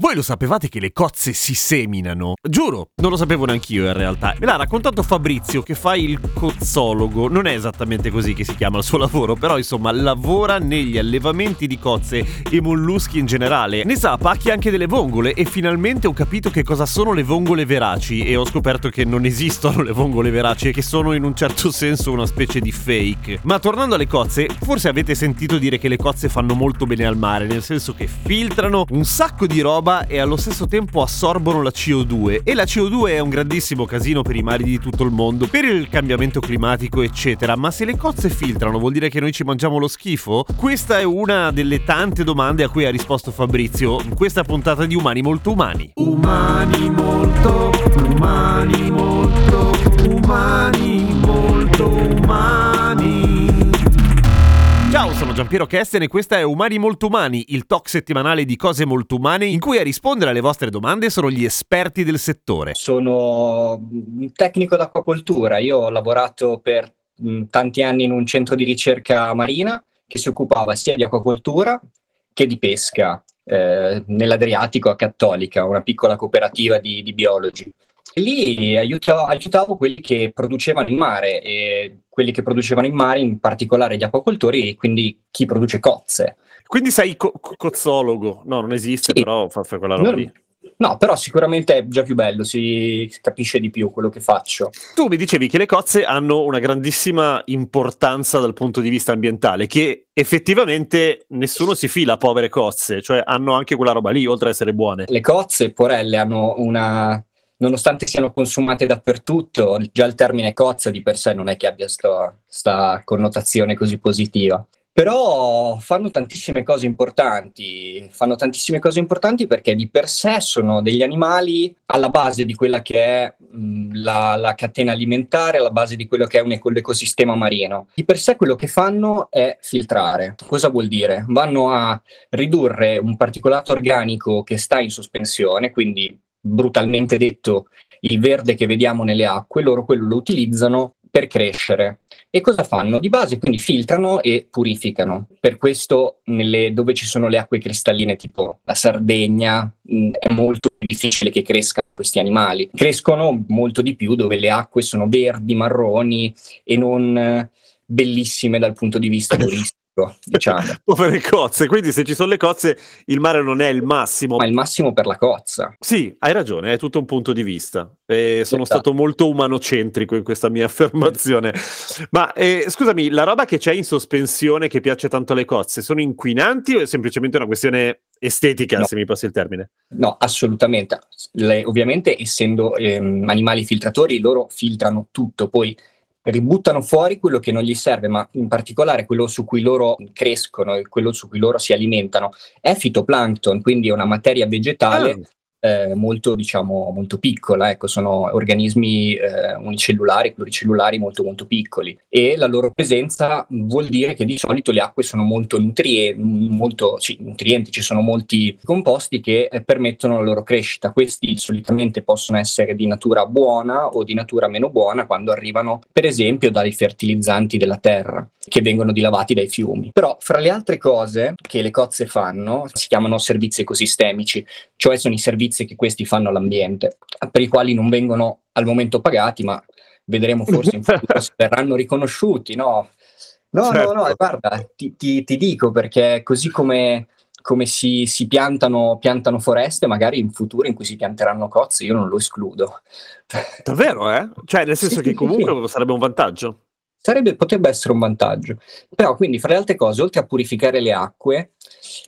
Voi lo sapevate che le cozze si seminano? Giuro, non lo sapevo neanch'io in realtà. Me l'ha raccontato Fabrizio che fa il cozzologo. Non è esattamente così che si chiama il suo lavoro, però insomma lavora negli allevamenti di cozze e molluschi in generale. Ne sa pacchi anche delle vongole e finalmente ho capito che cosa sono le vongole veraci e ho scoperto che non esistono le vongole veraci e che sono in un certo senso una specie di fake. Ma tornando alle cozze, forse avete sentito dire che le cozze fanno molto bene al mare, nel senso che filtrano un sacco di roba e allo stesso tempo assorbono la CO2 e la CO2 è un grandissimo casino per i mari di tutto il mondo, per il cambiamento climatico eccetera, ma se le cozze filtrano vuol dire che noi ci mangiamo lo schifo? Questa è una delle tante domande a cui ha risposto Fabrizio in questa puntata di Umani molto umani. Umani molto, umani molto, umani molto umani. Sono Giampiero Kesten e questa è Umani Molto Umani, il talk settimanale di cose molto umane in cui a rispondere alle vostre domande sono gli esperti del settore. Sono un tecnico d'acquacoltura, io ho lavorato per mh, tanti anni in un centro di ricerca marina che si occupava sia di acquacoltura che di pesca eh, nell'Adriatico a Cattolica, una piccola cooperativa di, di biologi. Lì aiutavo, aiutavo quelli che producevano in mare, e quelli che producevano in mare, in particolare gli acquacoltori, e quindi chi produce cozze. Quindi sei co- cozzologo? No, non esiste, Sì. però fa, fa quella roba Non- lì. No, però sicuramente è già più bello, si capisce di più quello che faccio. Tu mi dicevi che le cozze hanno una grandissima importanza dal punto di vista ambientale, che effettivamente nessuno si fila a povere cozze, cioè hanno anche quella roba lì, oltre ad essere buone. Le cozze, porelle, hanno una... Nonostante siano consumate dappertutto, già il termine cozza di per sé non è che abbia questa connotazione così positiva. Però fanno tantissime cose importanti, fanno tantissime cose importanti perché di per sé sono degli animali alla base di quella che è mh, la, la catena alimentare, alla base di quello che è un eco- l'ecosistema marino. Di per sé quello che fanno è filtrare. Cosa vuol dire? Vanno a ridurre un particolato organico che sta in sospensione, quindi brutalmente detto il verde che vediamo nelle acque, loro quello lo utilizzano per crescere. E cosa fanno? Di base quindi filtrano e purificano. Per questo nelle- dove ci sono le acque cristalline tipo la Sardegna mh, è molto più difficile che crescano questi animali. Crescono molto di più dove le acque sono verdi, marroni e non eh, bellissime dal punto di vista turistico, diciamo. Povere cozze, quindi se ci sono le cozze il mare non è il massimo. Ma il massimo per la cozza. Sì, hai ragione, è tutto un punto di vista. E sono Esatto. stato molto umanocentrico in questa mia affermazione. Ma eh, scusami, la roba che c'è in sospensione che piace tanto alle cozze, sono inquinanti o è semplicemente una questione estetica, No. se mi passi il termine? No, assolutamente. Le- ovviamente, essendo ehm, animali filtratori, loro filtrano tutto, poi ributtano fuori quello che non gli serve, ma in particolare quello su cui loro crescono e quello su cui loro si alimentano è fitoplancton, quindi è una materia vegetale Ah, eh, molto, diciamo, molto piccola, ecco, sono organismi eh, unicellulari, pluricellulari molto molto piccoli e la loro presenza vuol dire che di solito le acque sono molto, nutrie- molto sì, nutrienti, ci sono molti composti che eh, permettono la loro crescita. Questi solitamente possono essere di natura buona o di natura meno buona quando arrivano, per esempio, dai fertilizzanti della terra che vengono dilavati dai fiumi. Però fra le altre cose che le cozze fanno si chiamano servizi ecosistemici, cioè sono i servizi che questi fanno all'ambiente, per i quali non vengono al momento pagati, ma vedremo forse in futuro se verranno riconosciuti, no? No, Certo. no, no, guarda, ti, ti- ti dico perché così come, come si, si piantano, piantano foreste, magari in futuro in cui si pianteranno cozze, io non lo escludo. davvero, eh? Cioè, nel senso Sì, che comunque sì. sarebbe un vantaggio. Sarebbe, potrebbe essere un vantaggio. Però quindi fra le altre cose, oltre a purificare le acque,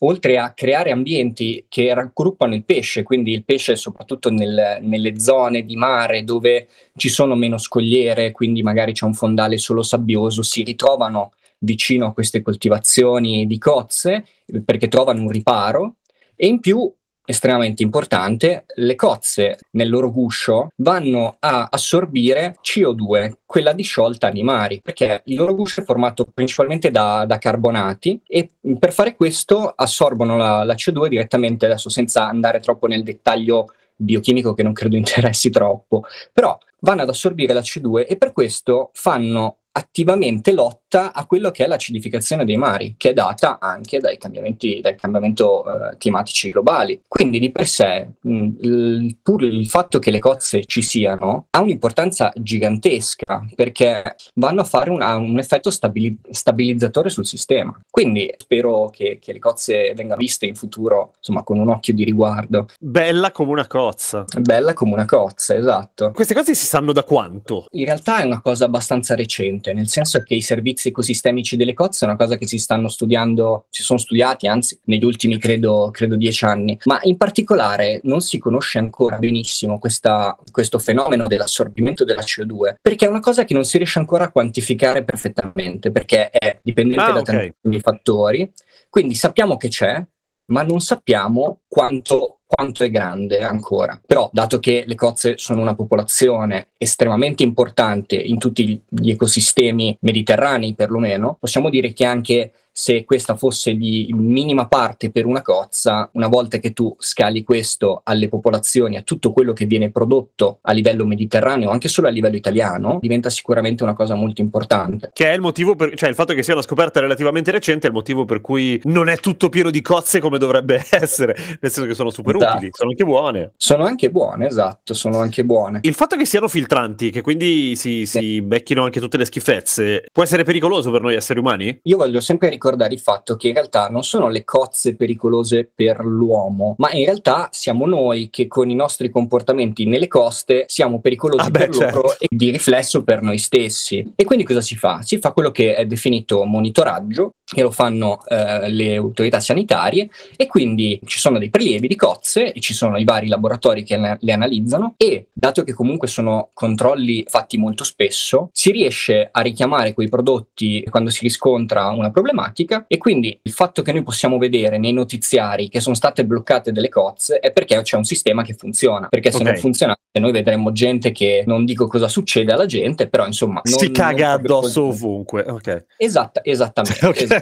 oltre a creare ambienti che raggruppano il pesce, quindi il pesce soprattutto nel, nelle zone di mare dove ci sono meno scogliere, quindi magari c'è un fondale solo sabbioso, si ritrovano vicino a queste coltivazioni di cozze perché trovano un riparo e in più estremamente importante, le cozze nel loro guscio vanno a assorbire CO2, quella disciolta animali, perché il loro guscio è formato principalmente da, da carbonati e per fare questo assorbono la, la CO2 direttamente, adesso senza andare troppo nel dettaglio biochimico che non credo interessi troppo, però vanno ad assorbire la CO2 e per questo fanno attivamente lotta a quello che è l'acidificazione dei mari, che è data anche dai cambiamenti, dal cambiamento eh, climatici globali. Quindi di per sé, mh, il, pur il fatto che le cozze ci siano ha un'importanza gigantesca perché vanno a fare una, un effetto stabili- stabilizzatore sul sistema. Quindi spero che, che, le cozze vengano viste in futuro, insomma, con un occhio di riguardo. Bella come una cozza. Bella come una cozza, esatto. Queste cose si sanno da quanto? In realtà è una cosa abbastanza recente, nel senso che i servizi ecosistemici delle cozze è una cosa che si stanno studiando, si sono studiati anzi negli ultimi credo, credo dieci anni, ma in particolare non si conosce ancora benissimo questa, questo fenomeno dell'assorbimento della CO2, perché è una cosa che non si riesce ancora a quantificare perfettamente, perché è dipendente ah, da okay. tantissimi fattori, quindi sappiamo che c'è, ma non sappiamo quanto quanto è grande ancora. Però, dato che le cozze sono una popolazione estremamente importante in tutti gli ecosistemi mediterranei, perlomeno, possiamo dire che anche se questa fosse di minima parte per una cozza, una volta che tu scali questo alle popolazioni, a tutto quello che viene prodotto a livello mediterraneo, anche solo a livello italiano, diventa sicuramente una cosa molto importante. Che è il motivo per, cioè il fatto che sia una scoperta relativamente recente è il motivo per cui non è tutto pieno di cozze come dovrebbe essere, nel senso che sono super esatto. utili, sono anche buone. Sono anche buone, esatto, sono anche buone. Il fatto che siano filtranti, che quindi si, si becchino anche tutte le schifezze, può essere pericoloso per noi esseri umani? Io voglio sempre ricordare ricordare il fatto che in realtà non sono le cozze pericolose per l'uomo, ma in realtà siamo noi che con i nostri comportamenti nelle coste siamo pericolosi ah beh, per certo. loro e di riflesso per noi stessi. E quindi cosa si fa? Si fa quello che è definito monitoraggio, che lo fanno eh, le autorità sanitarie e quindi ci sono dei prelievi di cozze e ci sono i vari laboratori che le, analizzano e dato che comunque sono controlli fatti molto spesso, si riesce a richiamare quei prodotti quando si riscontra una problematica e quindi il fatto che noi possiamo vedere nei notiziari che sono state bloccate delle cozze è perché c'è un sistema che funziona, perché se okay. non funzionasse noi vedremo gente che non dico cosa succede alla gente, però insomma... Non, si caga addosso così. ovunque, ok. Esatta, esattamente. Okay.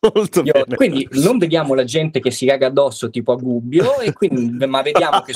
Molto Io, bene. Quindi non vediamo la gente che si caga addosso tipo a Gubbio, e quindi, ma vediamo che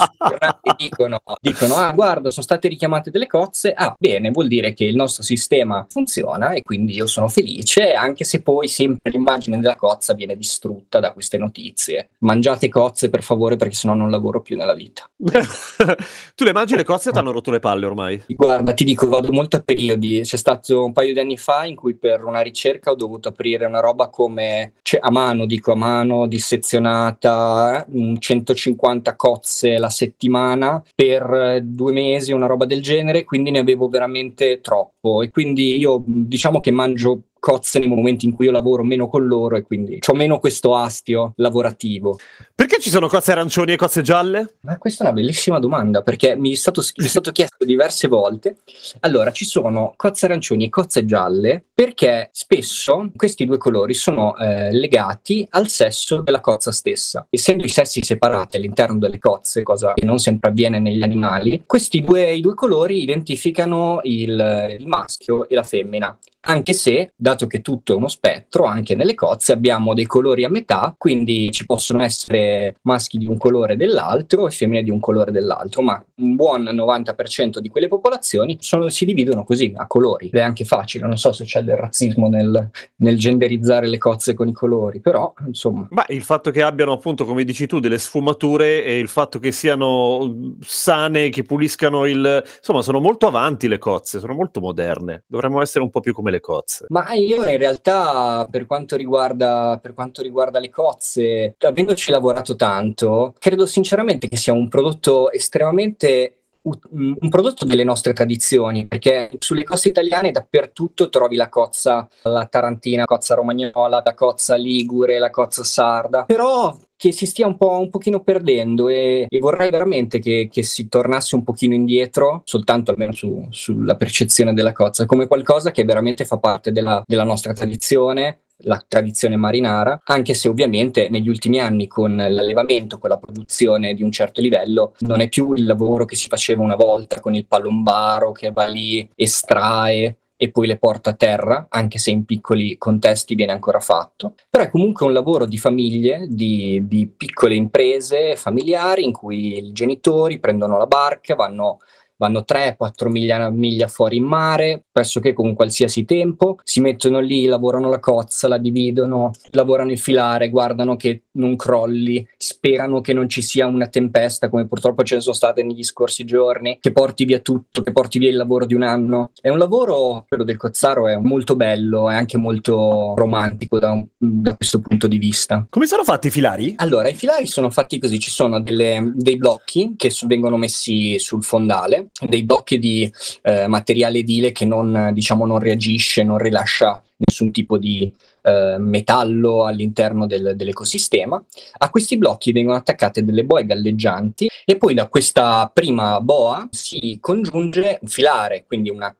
dicono, dicono, ah guarda sono state richiamate delle cozze, ah bene, vuol dire che il nostro sistema funziona e quindi io sono felice, anche se poi sempre l'immagine della cozza viene distrutta da queste notizie. Mangiate cozze per favore perché sennò non lavoro più nella vita. tu le mangi le cozze o ti hanno rotto le palle ormai? Guarda, ti dico, vado molto a periodi. C'è stato un paio di anni fa in cui per una ricerca ho dovuto aprire una roba come cioè, a mano, dico a mano, dissezionata, 150 eh, cozze la settimana per due mesi, una roba del genere, quindi ne avevo veramente troppo. E quindi io diciamo che mangio cozze nei momenti in cui io lavoro meno con loro e quindi ho meno questo astio lavorativo. Perché ci sono cozze arancioni e cozze gialle? Ma questa è una bellissima domanda perché mi è stato, mi è stato chiesto diverse volte. Allora, ci sono cozze arancioni e cozze gialle perché spesso questi due colori sono eh, legati al sesso della cozza stessa. Essendo i sessi separati all'interno delle cozze, cosa che non sempre avviene negli animali, questi due, i due colori identificano il, il maschio e la femmina anche se, dato che tutto è uno spettro, anche nelle cozze abbiamo dei colori a metà, quindi ci possono essere maschi di un colore dell'altro e femmine di un colore dell'altro, ma un buon 90% di quelle popolazioni sono, si dividono così, a colori. Ed è anche facile, non so se c'è del razzismo nel, nel genderizzare le cozze con i colori, però insomma... Ma il fatto che abbiano appunto, come dici tu, delle sfumature e il fatto che siano sane, che puliscano il... insomma sono molto avanti le cozze, sono molto moderne, dovremmo essere un po' più come le cozze? Ma io in realtà per quanto riguarda, per quanto riguarda le cozze, avendoci lavorato tanto, credo sinceramente che sia un prodotto estremamente un, un prodotto delle nostre tradizioni, perché sulle coste italiane dappertutto trovi la cozza, la tarantina, la cozza romagnola, la cozza ligure, la cozza sarda, però che si stia un po' un pochino perdendo e, e vorrei veramente che, che, si tornasse un pochino indietro, soltanto almeno su, sulla percezione della cozza, come qualcosa che veramente fa parte della, della nostra tradizione, la tradizione marinara, anche se ovviamente negli ultimi anni con l'allevamento, con la produzione di un certo livello, non è più il lavoro che si faceva una volta con il palombaro che va lì, estrae e poi le porta a terra, anche se in piccoli contesti viene ancora fatto. Però è comunque un lavoro di famiglie, di, di piccole imprese familiari in cui i genitori prendono la barca, vanno vanno 3-4 miglia, miglia, fuori in mare, pressoché con qualsiasi tempo, si mettono lì, lavorano la cozza, la dividono, lavorano il filare, guardano che non crolli, sperano che non ci sia una tempesta come purtroppo ce ne sono state negli scorsi giorni, che porti via tutto, che porti via il lavoro di un anno. È un lavoro, quello del cozzaro, è molto bello, è anche molto romantico da, un, da questo punto di vista. Come sono fatti i filari? Allora, i filari sono fatti così, ci sono delle, dei blocchi che vengono messi sul fondale, dei blocchi di eh, materiale edile che non, diciamo, non reagisce, non rilascia nessun tipo di eh, metallo all'interno del, dell'ecosistema. A questi blocchi vengono attaccate delle boe galleggianti e poi da questa prima boa si congiunge un filare, quindi una,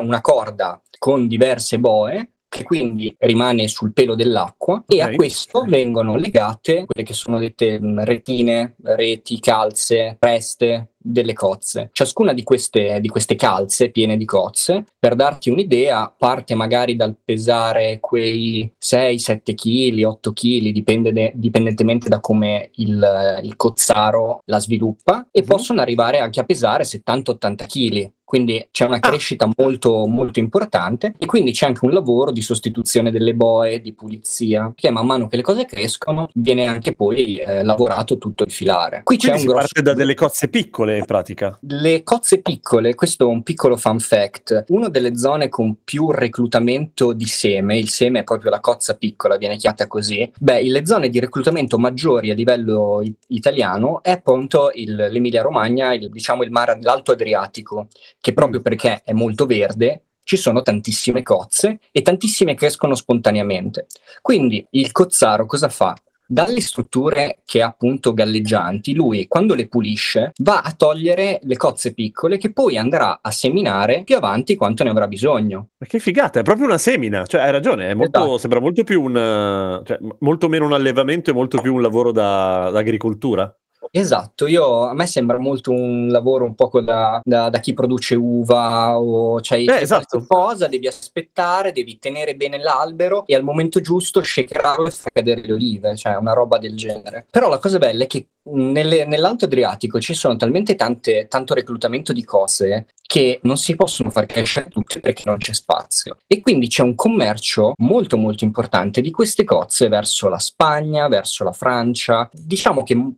una corda con diverse boe che quindi rimane sul pelo dell'acqua okay. e a questo vengono legate quelle che sono dette retine, reti, calze, preste, delle cozze. Ciascuna di queste, di queste calze piene di cozze, per darti un'idea, parte magari dal pesare quei 6-7 kg, 8 kg, dipende de, dipendentemente da come il, il, cozzaro la sviluppa, e mm. possono arrivare anche a pesare 70-80 kg quindi c'è una ah. crescita molto, molto importante e quindi c'è anche un lavoro di sostituzione delle boe, di pulizia, che man mano che le cose crescono viene anche poi eh, lavorato tutto il filare. Qui quindi c'è un grosso... parte da delle cozze piccole in pratica. Le cozze piccole, questo è un piccolo fun fact, una delle zone con più reclutamento di seme, il seme è proprio la cozza piccola, viene chiamata così, beh, le zone di reclutamento maggiori a livello it- italiano è appunto il, l'Emilia Romagna, il, diciamo il mare, l'Alto Adriatico, che proprio perché è molto verde ci sono tantissime cozze e tantissime crescono spontaneamente. Quindi il cozzaro cosa fa? Dalle strutture che ha appunto galleggianti, lui quando le pulisce va a togliere le cozze piccole che poi andrà a seminare più avanti quanto ne avrà bisogno. Ma che figata, è proprio una semina, cioè hai ragione, molto, esatto. sembra molto più un, cioè, molto meno un allevamento e molto più un lavoro da, da agricoltura. Esatto, io, a me sembra molto un lavoro un po' da, da, da chi produce uva o cioè eh, esatto. cosa, devi aspettare, devi tenere bene l'albero e al momento giusto shakerarlo e far cadere le olive, cioè una roba del genere. Però la cosa bella è che nelle, nell'Alto Adriatico ci sono talmente tante, tanto reclutamento di cose che non si possono far crescere tutte perché non c'è spazio. E quindi c'è un commercio molto molto importante di queste cozze verso la Spagna, verso la Francia. Diciamo che mh,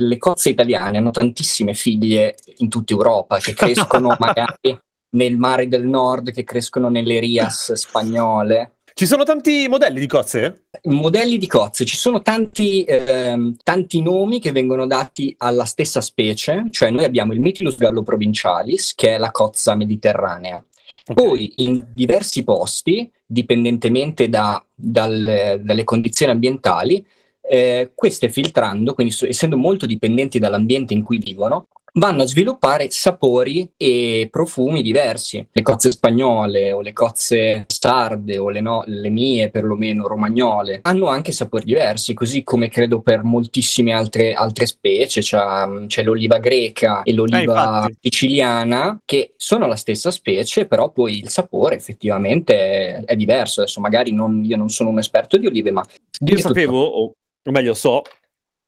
le cozze italiane hanno tantissime figlie in tutta Europa che crescono magari nel mare del nord, che crescono nelle Rias spagnole. Ci sono tanti modelli di cozze? Modelli di cozze, ci sono tanti, ehm, tanti nomi che vengono dati alla stessa specie, cioè noi abbiamo il Mytilus gallo provincialis, che è la cozza mediterranea. Okay. Poi in diversi posti, dipendentemente da, dal, dalle condizioni ambientali, eh, queste filtrando, quindi essendo molto dipendenti dall'ambiente in cui vivono, vanno a sviluppare sapori e profumi diversi. Le cozze spagnole o le cozze sarde o le, no, le mie perlomeno romagnole hanno anche sapori diversi, così come credo per moltissime altre, altre specie, c'è, c'è, l'oliva greca e l'oliva eh, siciliana che sono la stessa specie, però poi il sapore effettivamente è, è diverso. Adesso magari non, io non sono un esperto di olive, ma... Io sapevo, o meglio so,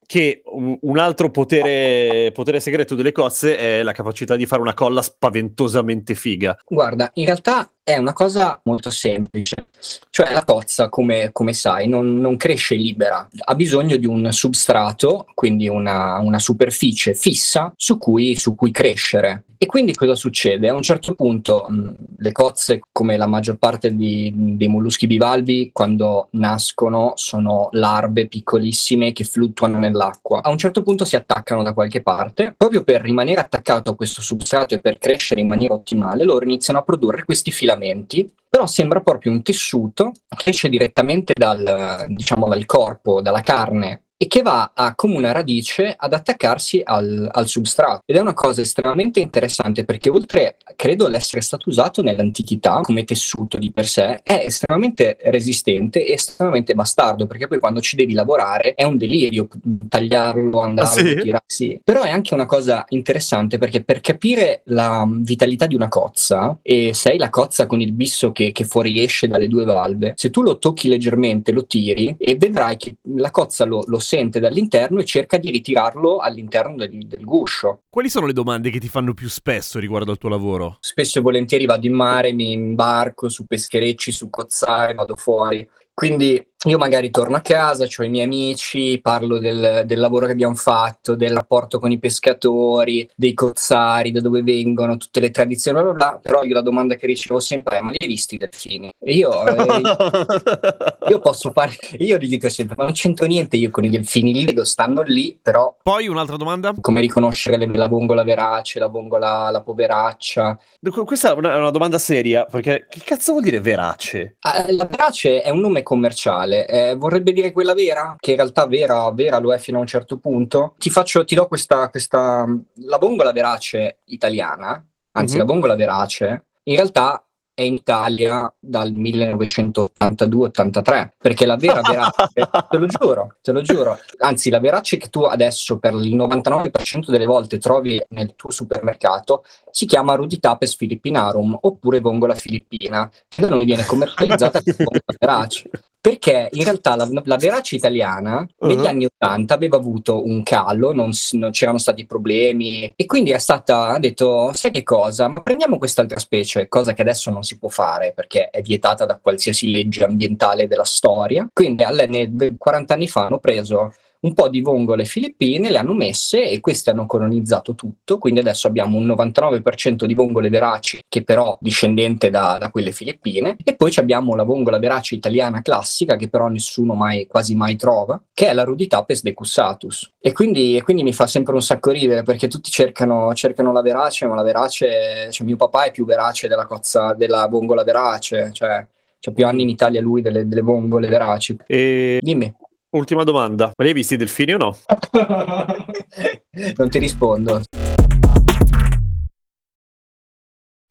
che un altro potere, potere, segreto delle cozze è la capacità di fare una colla spaventosamente figa. Guarda, in realtà è una cosa molto semplice, cioè la cozza, come, come sai, non, non, cresce libera, ha bisogno di un substrato, quindi una, una superficie fissa su cui, su cui, crescere. E quindi cosa succede? A un certo punto mh, le cozze, come la maggior parte di, dei molluschi bivalvi, quando nascono sono larve piccolissime che fluttuano nell'acqua. A un certo punto si attaccano da qualche parte, proprio per rimanere attaccato a questo substrato e per crescere in maniera ottimale, loro iniziano a produrre questi filamenti però sembra proprio un tessuto che esce direttamente dal, diciamo, dal corpo, dalla carne e che va a comune radice ad attaccarsi al, al, substrato. Ed è una cosa estremamente interessante perché oltre, credo, all'essere stato usato nell'antichità come tessuto di per sé, è estremamente resistente e estremamente bastardo perché poi quando ci devi lavorare è un delirio tagliarlo, andarlo, ah, sì? tirare. Sì. Però è anche una cosa interessante perché per capire la vitalità di una cozza, e se hai la cozza con il bisso che, che fuoriesce dalle due valve, se tu lo tocchi leggermente, lo tiri e vedrai che la cozza lo, lo sente dall'interno e cerca di ritirarlo all'interno del, del guscio. Quali sono le domande che ti fanno più spesso riguardo al tuo lavoro? Spesso e volentieri vado in mare, mi imbarco su pescherecci, su cozzare, vado fuori. Quindi io magari torno a casa, ho i miei amici, parlo del, del, lavoro che abbiamo fatto, del rapporto con i pescatori, dei cozzari, da dove vengono, tutte le tradizioni, bla bla bla. però io la domanda che ricevo sempre è ma li hai visti i delfini? E io, eh, io posso fare, io gli dico sempre ma non c'entro niente io con i delfini, li vedo, stanno lì, però... Poi un'altra domanda? Come riconoscere le, la vongola verace, la vongola la poveraccia. Questa è una, una domanda seria, perché che cazzo vuol dire verace? Ah, la verace è un nome commerciale male. Eh, vorrebbe dire quella vera, che in realtà vera, vera lo è fino a un certo punto. Ti faccio, ti do questa, questa la bongola verace italiana, anzi mm-hmm. la bongola verace, in realtà è in Italia dal 1982-83, perché la vera verace, te lo giuro, te lo giuro, anzi la verace che tu adesso per il 99% delle volte trovi nel tuo supermercato si chiama Ruditapes filippinarum oppure vongola filippina, che da noi viene commercializzata come verace perché in realtà la, la verace italiana uh-huh. negli anni 80 aveva avuto un calo, non, non, c'erano stati problemi e quindi è stata, ha detto, sai che cosa, ma prendiamo quest'altra specie, cosa che adesso non si può fare perché è vietata da qualsiasi legge ambientale della storia. Quindi alle, 40 anni fa hanno preso un po' di vongole filippine, le hanno messe e queste hanno colonizzato tutto, quindi adesso abbiamo un 99% di vongole veraci che però discendente da, da quelle filippine e poi abbiamo la vongola verace italiana classica che però nessuno mai, quasi mai trova, che è la Ruditapes decussatus. E quindi, e quindi mi fa sempre un sacco ridere perché tutti cercano, cercano la verace, ma la verace, cioè mio papà è più verace della cozza, della vongola verace, cioè c'ha più anni in Italia lui delle, delle vongole veraci. E... Dimmi. Ultima domanda, ma li hai visti i delfini o no? non ti rispondo.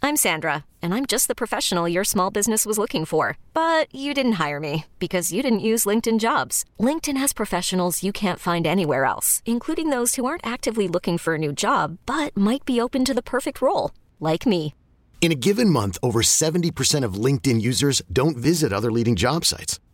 I'm Sandra, and I'm just the professional your small business was looking for. But you didn't hire me because you didn't use LinkedIn jobs. LinkedIn has professionals you can't find anywhere else, including those who aren't actively looking for a new job, but might be open to the perfect role, like me. In a given month, over 70% of LinkedIn users don't visit other leading job sites.